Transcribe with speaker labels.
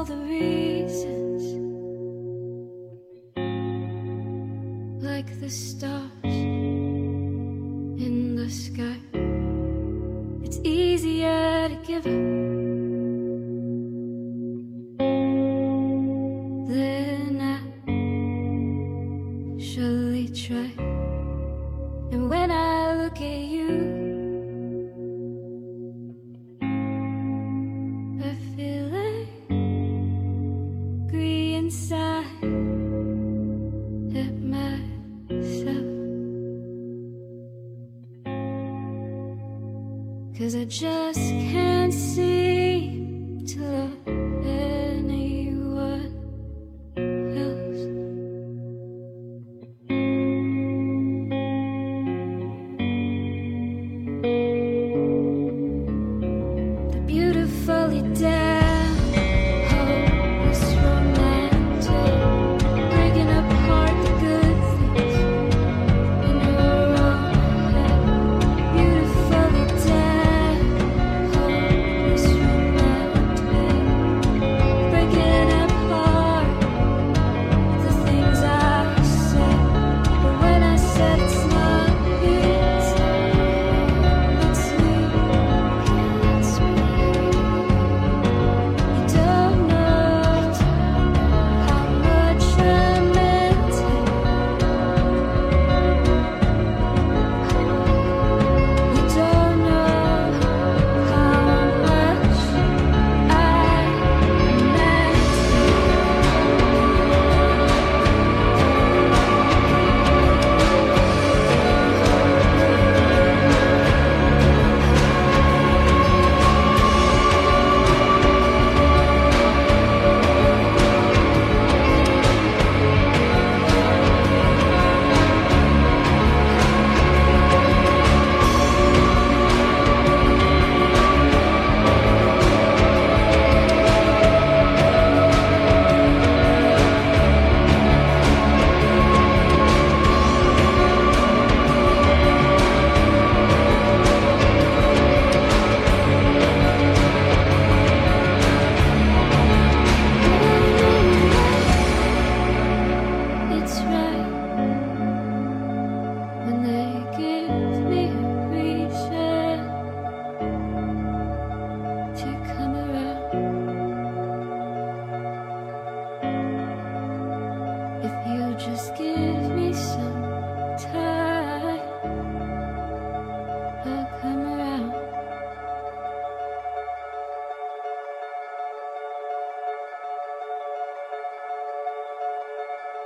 Speaker 1: all the reasons. Like the stars in the sky. It's easier to give up than I surely try. And when I look at you inside at myself. Cause I just can't seem to love